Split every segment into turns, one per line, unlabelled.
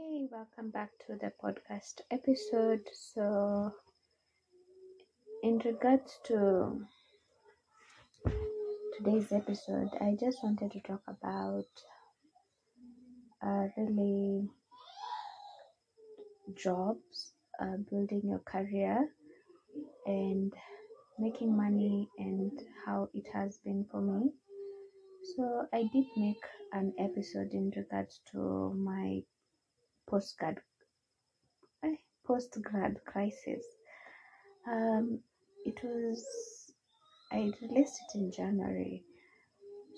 Hey, welcome back to the podcast episode. So, in regards to today's episode, I just wanted to talk about uh, really jobs, uh, building your career, and making money, and how it has been for me. So, I did make an episode in regards to my postgrad eh, postgrad crisis. Um, it was I released it in January,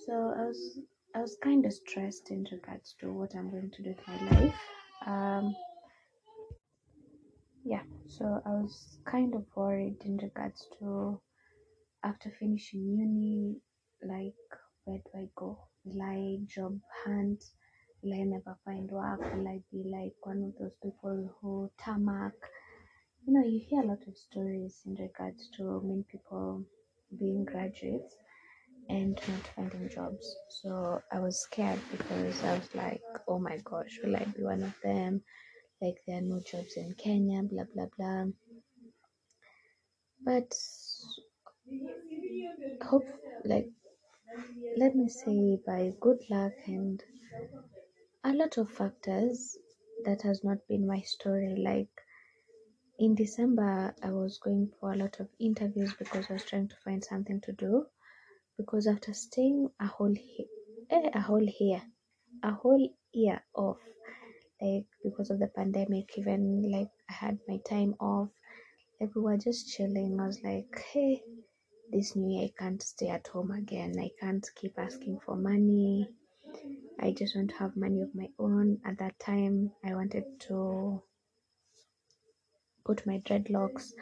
so I was I was kind of stressed in regards to what I'm going to do with my life. Um, yeah, so I was kind of worried in regards to after finishing uni, like where do I go? Will I job hunt? Will I never find work? Will I be like one of those people who tarmac? You know, you hear a lot of stories in regards to many people being graduates and not finding jobs. So I was scared because I was like, oh my gosh, will I be one of them? Like there are no jobs in Kenya, blah blah blah. But hope like let me say by good luck and a lot of factors that has not been my story. Like in december i was going for a lot of interviews because i was trying to find something to do. Because after staying a whole eh, a whole year a whole year off like because of the pandemic even like i had my time off like we were just chilling. I was like hey this new year i can't stay at home again. I can't keep asking for money I just want to have money of my own. At that time, I wanted to put my dreadlocks.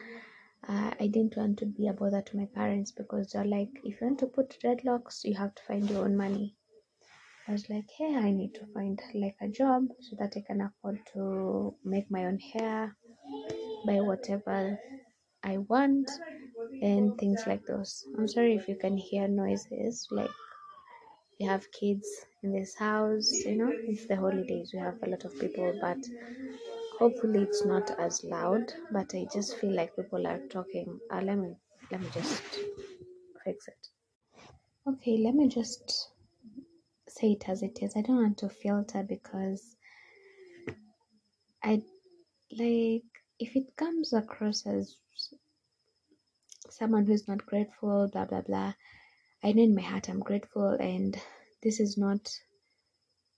Uh, I didn't want to be a bother to my parents because they're like, if you want to put dreadlocks, you have to find your own money. I was like, hey, I need to find like a job so that I can afford to make my own hair, buy whatever I want, and things like those. I'm sorry if you can hear noises, like we have kids in this house you know it's the holidays we have a lot of people but hopefully it's not as loud but i just feel like people are talking uh, let me let me just fix it. Okay let me just say it as it is. I don't want to filter because i like if it comes across as someone who's not grateful blah blah blah i know in my heart i'm grateful and this is not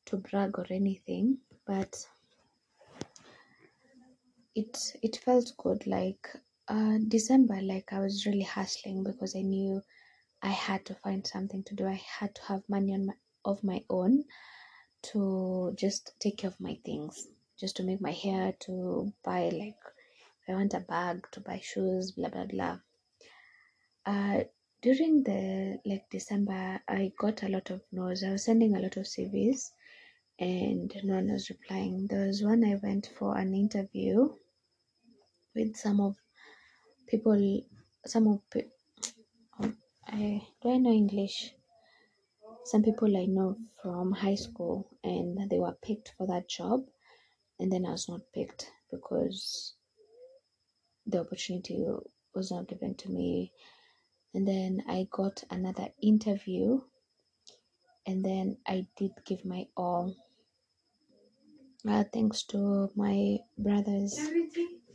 to brag or anything but it it felt good like uh december like i was really hustling because i knew i had to find something to do. I had to have money on my of my own to just take care of my things just to make my hair to buy like if i want a bag to buy shoes blah blah blah. Uh during the like december i got a lot of no's. I was sending a lot of cvs and no one was replying. There was one i went for an interview with some of people some of um, I do I know English? Some people I know from high school and they were picked for that job and then I was not picked because the opportunity was not given to me and then I got another interview. And then I did give my all. Uh, thanks to my brother's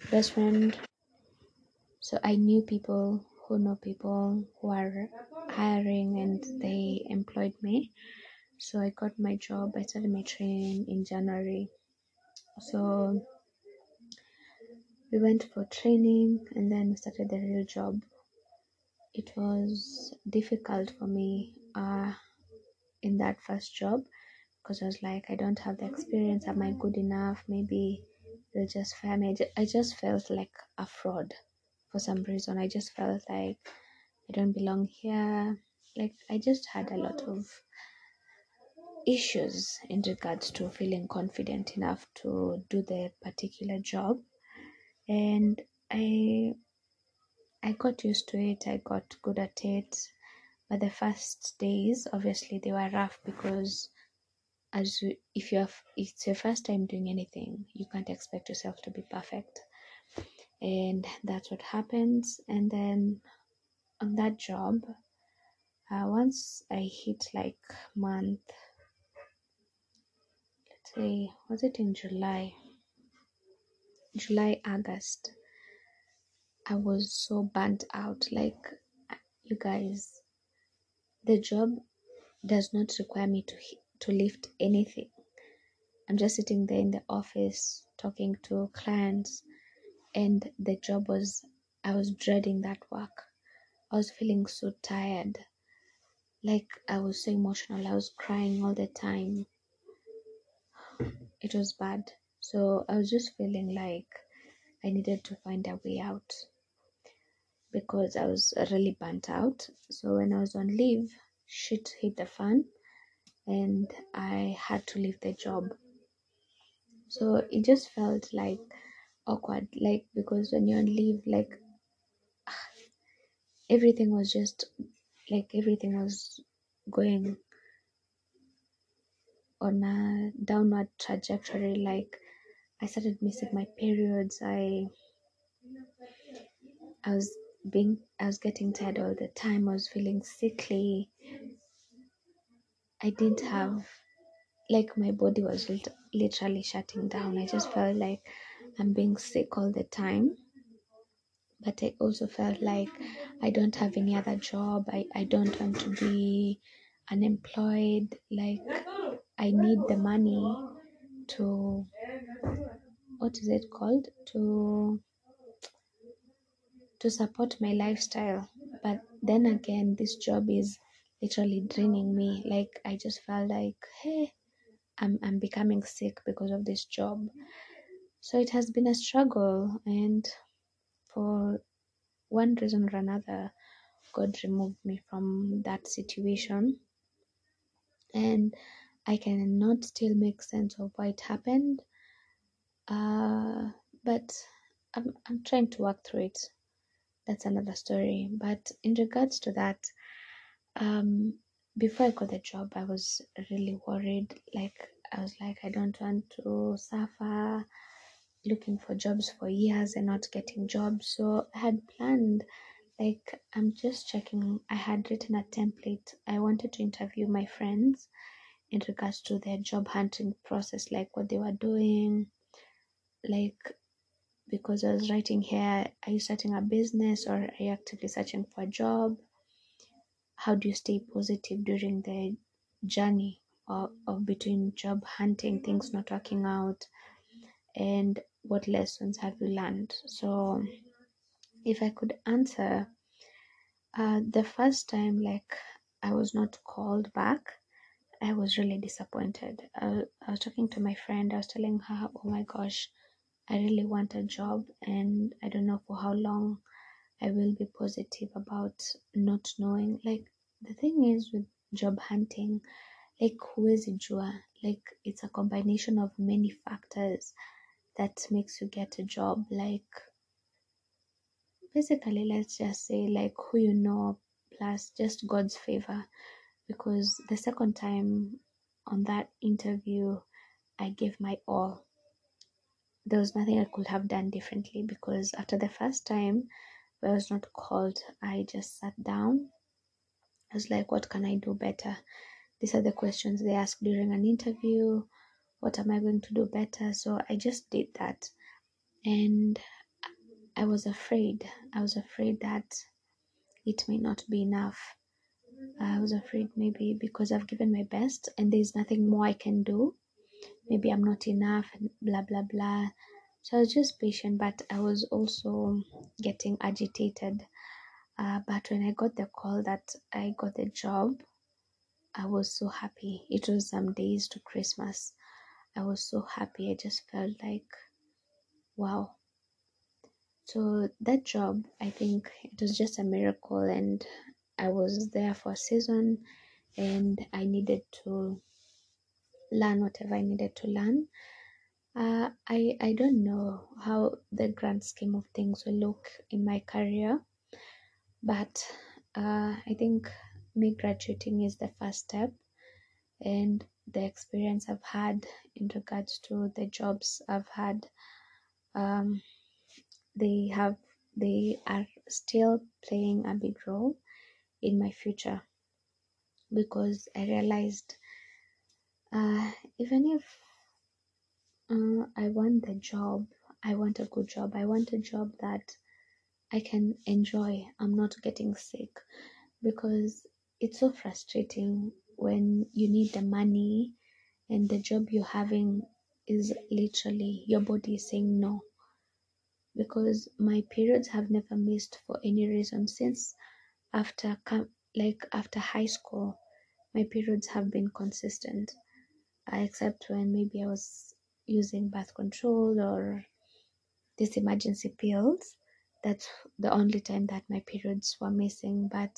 best friend. So I knew people who know people who are hiring and they employed me. So i got my job. I started my training in january. So we went for training and then we started the real job it was difficult for me uh, in that first job because i was like i don't have the experience. Am i good enough? Maybe they'll just fire me. I just felt like a fraud for some reason. I just felt like i don't belong here. Like i just had a lot of issues in regards to feeling confident enough to do the particular job. And i i got used to it i got good at it. But the first days obviously they were rough because as you, if you have it's your first time doing anything you can't expect yourself to be perfect. And that's what happens. And then on that job uh, once i hit like month let's say was it in july? July august i was so burnt out like you guys the job does not require me to to lift anything. I'm just sitting there in the office talking to clients and the job was i was dreading that work. I was feeling so tired. Like i was so emotional. I was crying all the time. It was bad. So i was just feeling like i needed to find a way out because i was really burnt out. So when i was on leave shit hit the fan and i had to leave the job. So it just felt like awkward like because when you're on leave like everything was just like everything was going on a downward trajectory. Like i started missing my periods. I i was being i was getting tired all the time. I was feeling sickly. I didn't have like my body was lit- literally shutting down. I just felt like i'm being sick all the time. But i also felt like i don't have any other job. I, I don't want to be unemployed. Like i need the money to what is it called? To to support my lifestyle. But then again this job is literally draining me. Like i just felt like hey i'm, I'm becoming sick because of this job. So it has been a struggle and for one reason or another god removed me from that situation. And i cannot still make sense of why it happened. Uh, but I'm, I'm trying to work through it that's another story. But in regards to that um before i got the job i was really worried. Like i was like i don't want to suffer looking for jobs for years and not getting jobs. So i had planned like i'm just checking. I had written a template. I wanted to interview my friends in regards to their job hunting process like what they were doing like because i was writing here are you starting a business or are you actively searching for a job? How do you stay positive during the journey of, of between job hunting things not working out and what lessons have you learned? So if i could answer uh, the first time like i was not called back i was really disappointed. I, I was talking to my friend i was telling her oh my gosh i really want a job and i don't know for how long i will be positive about not knowing. Like the thing is with job hunting like huwezi jua like it's a combination of many factors that makes you get a job. Like basically let's just say like who you know plus just god's favor. Because the second time on that interview i gave my all there was nothing i could have done differently because after the first time i was not called. I just sat down. I was like what can i do better? These are the questions they ask during an interview. What am i going to do better? So i just did that. And i was afraid. I was afraid that it may not be enough. I was afraid maybe because i've given my best and there's nothing more i can do maybe i'm not enough and blah blah blah. So i was just patient but i was also getting agitated. Uh, but when i got the call that i got the job i was so happy. It was some days to christmas. I was so happy. I just felt like wow. So that job i think it was just a miracle and i was there for a season and i needed to learn whatever i needed to learn uh, I, I don't know how the grand scheme of things will look in my career but uh, i think me graduating is the first step and the experience I've had in regards to the jobs I've had. Um, they have they are still playing a big role in my future because I realized uh, even if uh, I want the job, I want a good job. I want a job that I can enjoy. I'm not getting sick because it's so frustrating when you need the money and the job you're having is literally your body is saying no because my periods have never missed for any reason since after like after high school my periods have been consistent except when maybe i was using birth control or these emergency pills. That's the only time that my periods were missing but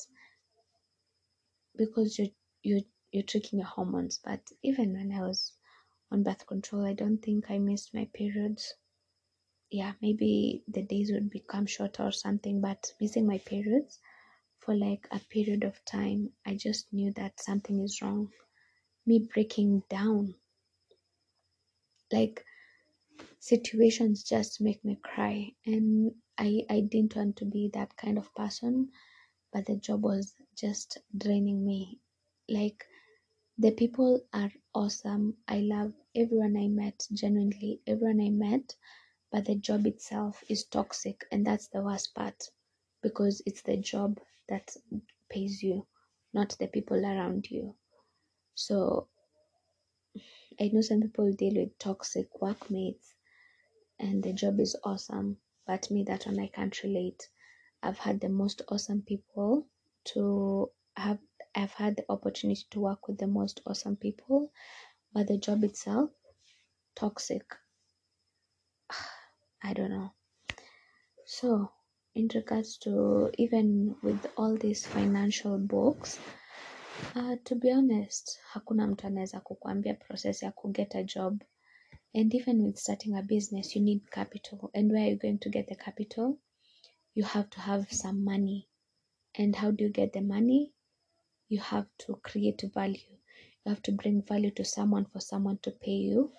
because you you you're tricking your hormones. But even when i was on birth control i don't think i missed my periods. Yeah maybe the days would become shorter or something but missing my periods for like a period of time i just knew that something is wrong me breaking down. Like situations just make me cry. And i i didn't want to be that kind of person but the job was just draining me. Like the people are awesome. I love everyone i met genuinely everyone i met but the job itself is toxic. And that's the worst part because it's the job that pays you not the people around you so i know some people deal with toxic workmates and the job is awesome but me that one i can't relate. I've had the most awesome people to have i've had the opportunity to work with the most awesome people but the job itself toxic. I don't know. So in regards to even with all these financial books uh, to be honest hakuna mtu anaweza kukuambia process ya kuget a job. And even with starting a business you need capital. And where are you going to get the capital? You have to have some money. And how do you get the money? You have to create value. You have to bring value to someone for someone to pay you.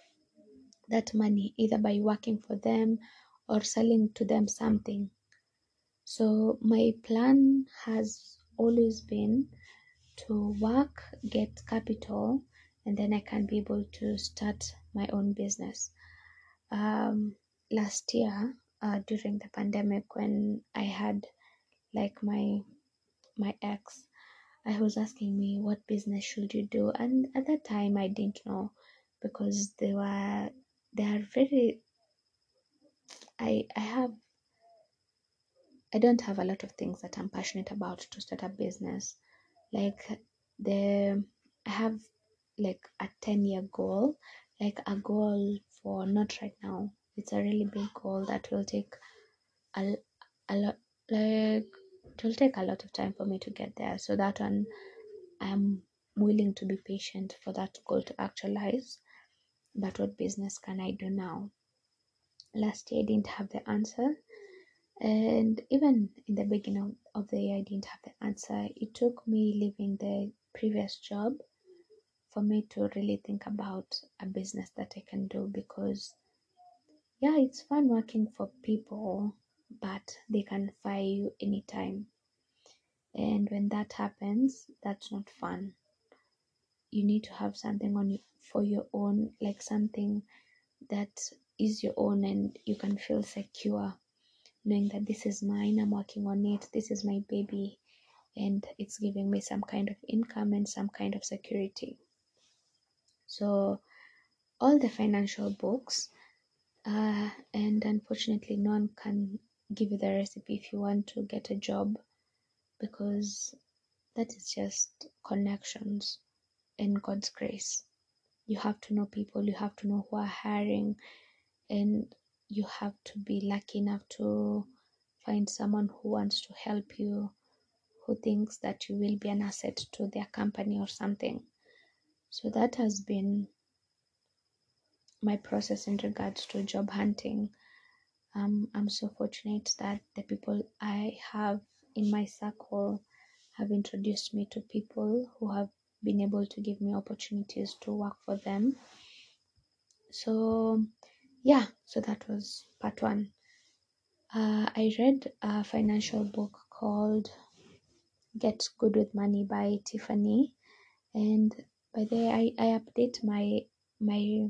That money either by working for them or selling to them something. So my plan has always been to work get capital and then i can be able to start my own business. Um, last year uh, during the pandemic when i had like my my ex i was asking me what business should you do? And at that time i didn't know because they were they are very i i have i don't have a lot of things that i'm passionate about to start a business like the i have like a 10 year goal like a goal for not right now it's a really big goal that will take a, a lot like it will take a lot of time for me to get there so that one i'm willing to be patient for that goal to actualize. But what business can i do now? Last year i didn't have the answer and even in the beginning of the year i didn't have the answer. It took me leaving the previous job for me to really think about a business that i can do because yeah it's fun working for people but they can fire you anytime. And when that happens that's not fun. You need to have something on you for your own like something that is your own and you can feel secure knowing that this is mine i'm working on it this is my baby and it's giving me some kind of income and some kind of security. So all the financial books uh, and unfortunately no one can give you the recipe if you want to get a job because that is just connections and god's grace. You have to know people you have to know who are hiring and you have to be lucky enough to find someone who wants to help you who thinks that you will be an asset to their company or something so that has been my process in regards to job hunting um, i'm so fortunate that the people i have in my circle have introduced me to people who have been able to give me opportunities to work for them. So, yeah, so that was part one. Uh, I read a financial book called Get Good with Money by Tiffany, and by the way, I, I update my my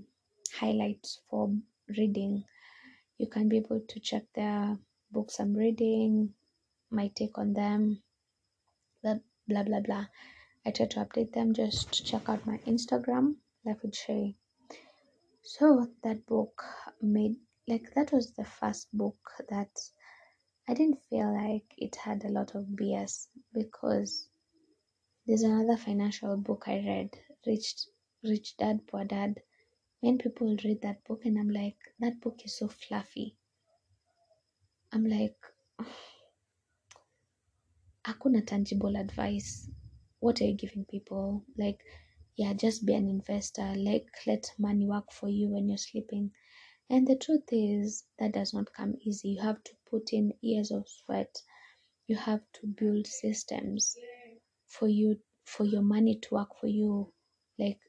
highlights for reading. You can be able to check the books I'm reading, my take on them, blah blah blah blah. I try to update them. Just check out my Instagram, Life with Shay. So that book made like that was the first book that I didn't feel like it had a lot of BS because there's another financial book I read, Rich Rich Dad Poor Dad. When people read that book and I'm like, that book is so fluffy. I'm like, hakuna tangible advice. What are you giving people? Like, yeah, just be an investor. Like, let money work for you when you're sleeping. And the truth is, that does not come easy. You have to put in years of sweat. You have to build systems for you, for your money to work for you, like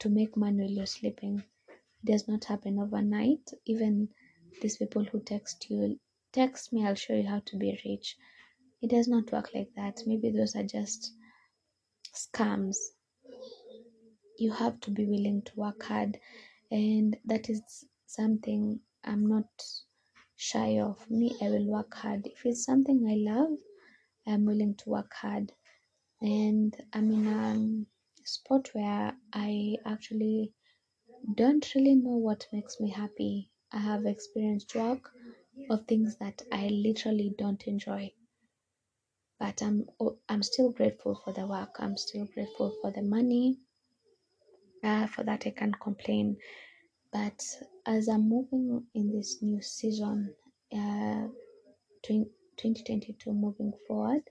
to make money while you're sleeping. It does not happen overnight. Even these people who text you, text me, I'll show you how to be rich. It does not work like that. Maybe those are just scams. You have to be willing to work hard, and that is something I'm not shy of. Me, I will work hard. If it's something I love, I'm willing to work hard. And I'm in a spot where I actually don't really know what makes me happy. I have experienced work of things that I literally don't enjoy. But I'm I'm still grateful for the work. I'm still grateful for the money. Uh, for that I can't complain. But as I'm moving in this new season, uh, 2022 moving forward,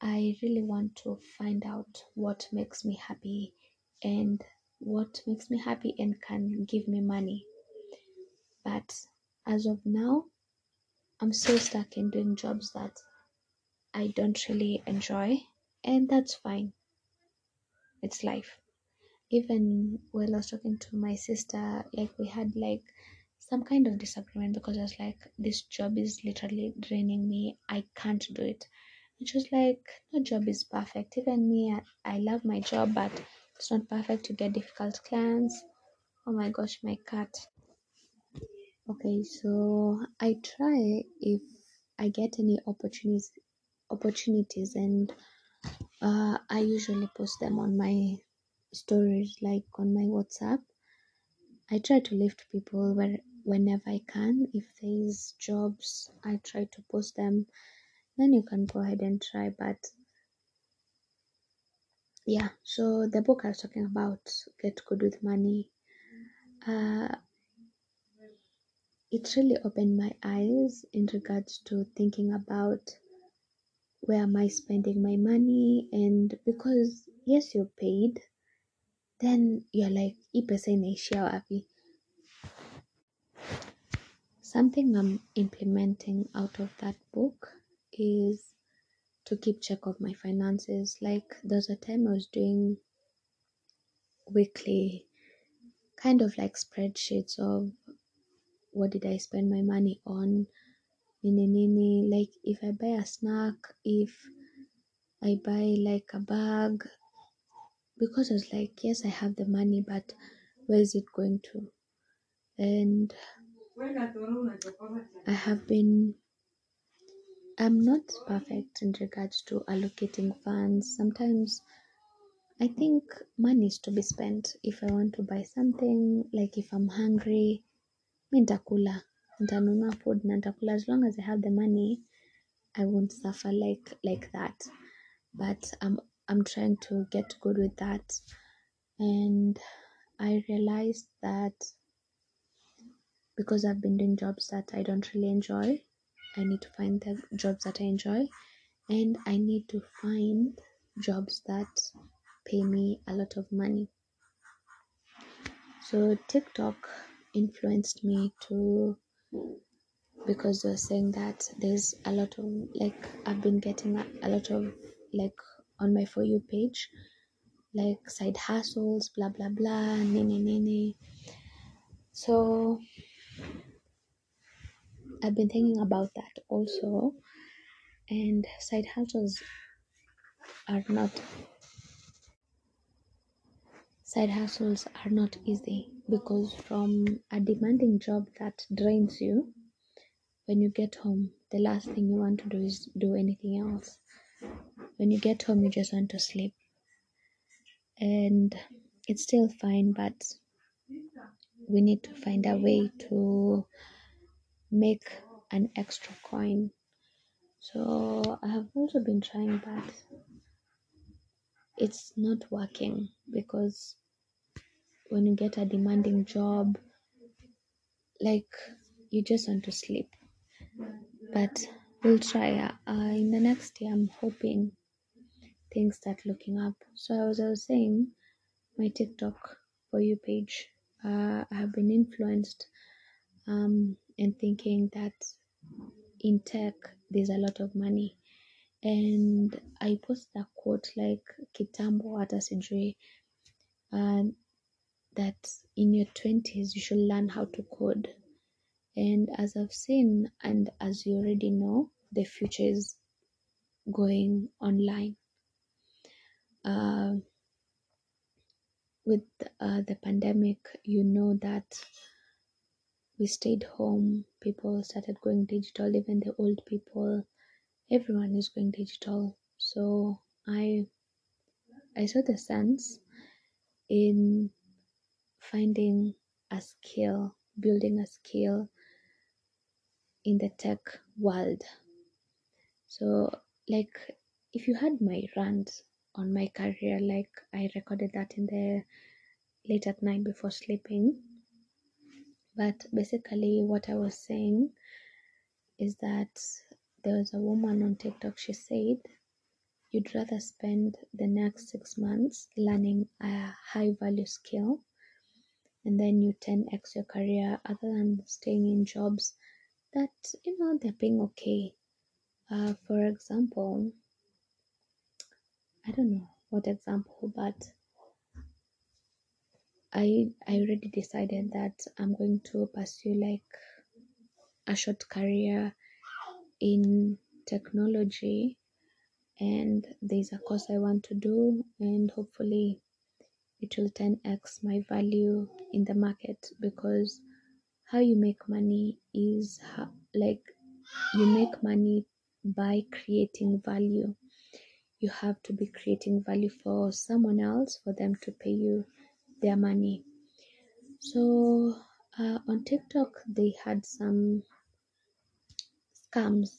I really want to find out what makes me happy and what makes me happy and can give me money. But as of now, I'm so stuck in doing jobs that I don't really enjoy, and that's fine. It's life. Even while I was talking to my sister, like we had like some kind of disagreement because I was like, this job is literally draining me. I can't do it. And she was like, no job is perfect. Even me, I, I love my job, but it's not perfect. You get difficult clients. Oh my gosh, my cat. Okay, so I try if I get any opportunities opportunities and uh, I usually post them on my stories like on my WhatsApp. I try to lift people where whenever I can. If there's jobs, I try to post them. Then you can go ahead and try. But yeah, so the book I was talking about, Get Good with Money, uh, it really opened my eyes in regards to thinking about where am I spending my money and because yes you're paid then you're like hii pesa inaishia wapi something I'm implementing out of that book is to keep check of my finances. Like there's a time I was doing weekly kind of like spreadsheets of what did I spend my money on nini nini. Like if I buy a snack if I buy like a bag because I was like, yes, I have the money, but where is it going to? And I have been, I'm not perfect in regards to allocating funds. Sometimes I think money is to be spent. If I want to buy something, like if I'm hungry, nitakula, nitanunua food nitakula. As long as I have the money, I won't suffer like like that. But I'm I'm trying to get good with that. And I realized that because I've been doing jobs that I don't really enjoy, I need to find the jobs that I enjoy and I need to find jobs that pay me a lot of money. So TikTok influenced me to because they're saying that there's a lot of like I've been getting a, a lot of like on my for you page. Like side hustles, blah blah blah, nini nini. So I've been thinking about that also, and side hustles are not side hustles are not easy because from a demanding job that drains you when you get home the last thing you want to do is do anything else when you get home you just want to sleep. And it's still fine but we need to find a way to make an extra coin. So i have also been trying but it's not working because when you get a demanding job like you just want to sleep. But we'll try. Uh, in the next year i'm hoping things start looking up. So as i was saying my tiktok for you page uh, i have been influenced um, and thinking that in tech there's a lot of money. And i post a quote like kitambo hata sijui uh, that in your 20s you should learn how to code. And as i've seen and as you already know the future is going online uh, with uh, the pandemic you know that we stayed home. People started going digital even the old people. Everyone is going digital. So i i saw the sense in finding a skill building a skill in the tech world. So like if you had my rant on my career like i recorded that in the late at night before sleeping. But basically what i was saying is that there was a woman on tiktok she said you'd rather spend the next six months learning a high value skill and then you 10x your career other than staying in jobs that you know they're paying okay. Uh, for example i don't know what example but i i already decided that i'm going to pursue like a short career in technology and there's a course i want to do and hopefully it will 10x my value in the market because how you make money is how, like you make money by creating value you have to be creating value for someone else for them to pay you their money. So uh, on tiktok they had some scams.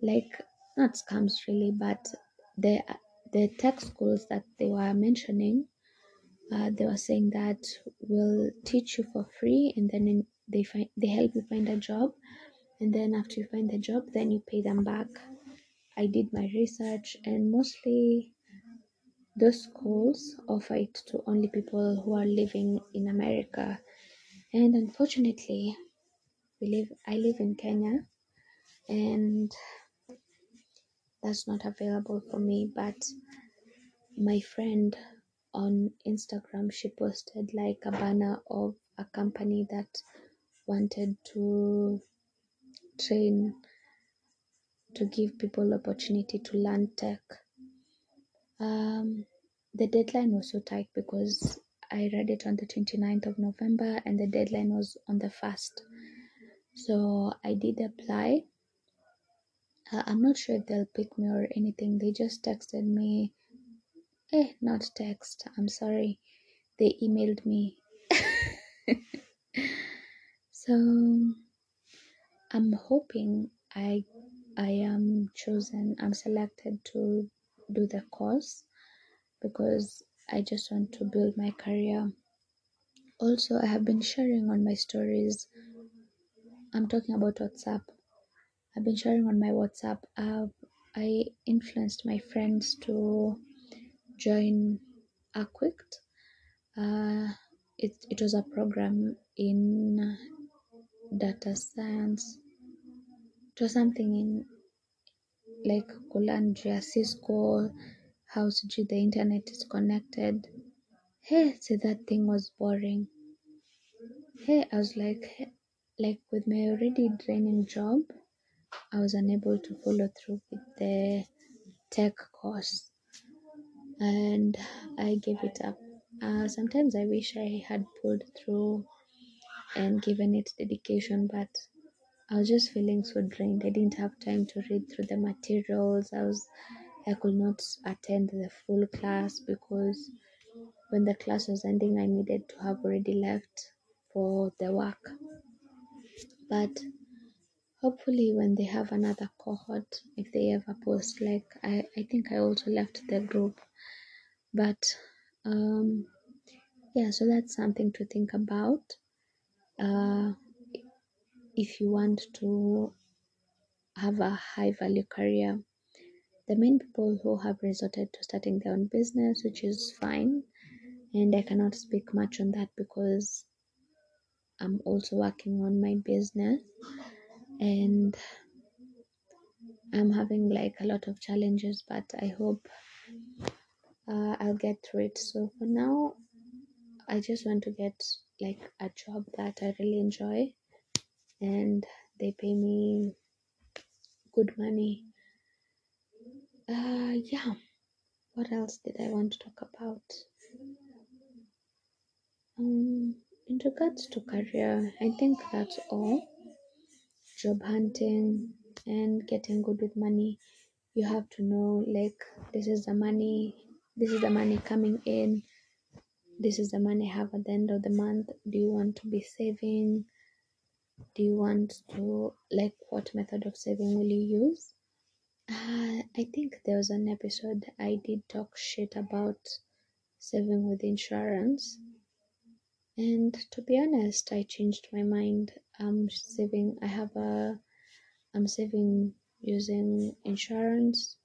Like not scams really but the the tech schools that they were mentioning uh, they were saying that we'll teach you for free and then in, they find they help you find a job. And then after you find the job then you pay them back i did my research and mostly those schools offer it to only people who are living in america. And unfortunately we live i live in kenya and that's not available for me but my friend on instagram she posted like a banner of a company that wanted to train to give people opportunity to learn tech. Um, the deadline was so tight because i read it on the 29th of november and the deadline was on the 1st so i did apply. Uh, i'm not sure if they'll pick me or anything. They just texted me. Eh not text. I'm sorry. They emailed me. So i'm hoping i i am chosen i'm selected to do the course because i just want to build my career also i have been sharing on my stories i'm talking about whatsapp i've been sharing on my whatsapp i influenced my friends to join Aquict. Uh, it, it was a program in data science. It something in like Kulanjia, Cisco, how sijui the internet is connected. Hey see that thing was boring. Hey i was like hey, like with my already draining job i was unable to follow through with the tech course. And i gave it up. Uh, sometimes i wish i had pulled through and given it dedication but i was just feeling so drained. I didn't have time to read through the materials. I was i could not attend the full class because when the class was ending i needed to have already left for the work. But hopefully when they have another cohort if they ever post like i i think i also left the group. But um yeah so that's something to think about. Uh if you want to have a high value career. The main people who have resorted to starting their own business which is fine and i cannot speak much on that because i'm also working on my business and i'm having like a lot of challenges but i hope uh, i'll get through it. So for now i just want to get like a job that i really enjoy and they pay me good money. Uh yeah. What else did i want to talk about? Um in regards to career i think that's all. Job hunting and getting good with money. You have to know like this is the money this is the money coming in. This is the money i have at the end of the month. Do you want to be saving do you want to like what method of saving will you use? Uh, i think there was an episode i did talk shit about saving with insurance. And to be honest i changed my mind. I'm saving i have a i'm saving using insurance.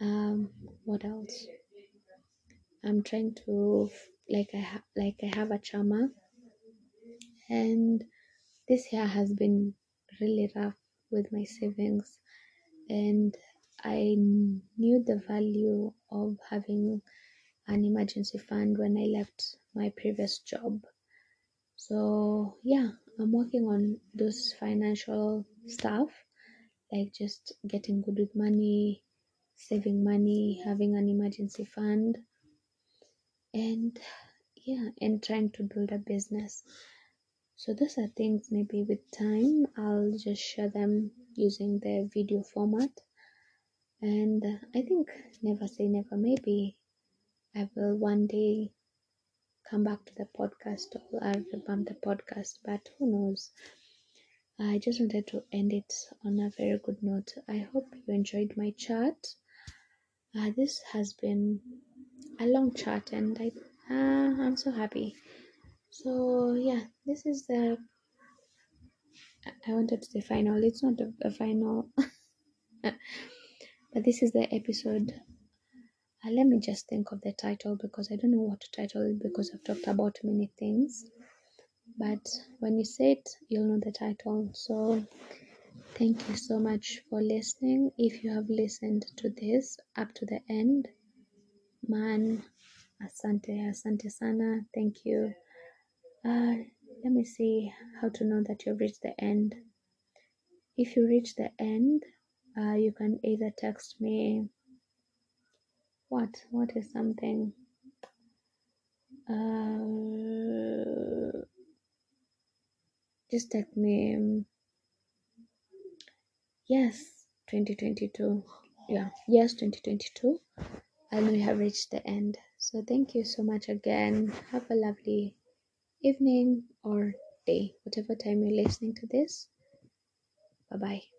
Um what else? I'm trying to like i ha- like i have a chama. And this year has been really rough with my savings and i knew the value of having an emergency fund when i left my previous job. So yeah i'm working on those financial stuff like just getting good with money saving money having an emergency fund and yeah and trying to build a business so those are things maybe with time i'll just share them using the video format. And i think never say never. Maybe i will one day come back to the podcast or i'll revamp the podcast but who knows? I just wanted to end it on a very good note. I hope you enjoyed my chat. Uh, this has been a long chat and i uh, i'm so happy so yeah this is the i wanted to say final. It's not a, a final. But this is the episode. Uh, let me just think of the title because i don't know what to title it because i've talked about many things. But when you say it you'll know the title. So thank you so much for listening. If you have listened to this up to the end man asante asante sana. Thank you uh, let me see how to know that you've reached the end. If you reach the end uh, you can either text me. What? What is something? Uh, just text me. Yes 2022 yeah yes 2022 i know you have reached the end. So thank you so much again. Have a lovely evening or day whatever time you're listening to this. Bye bye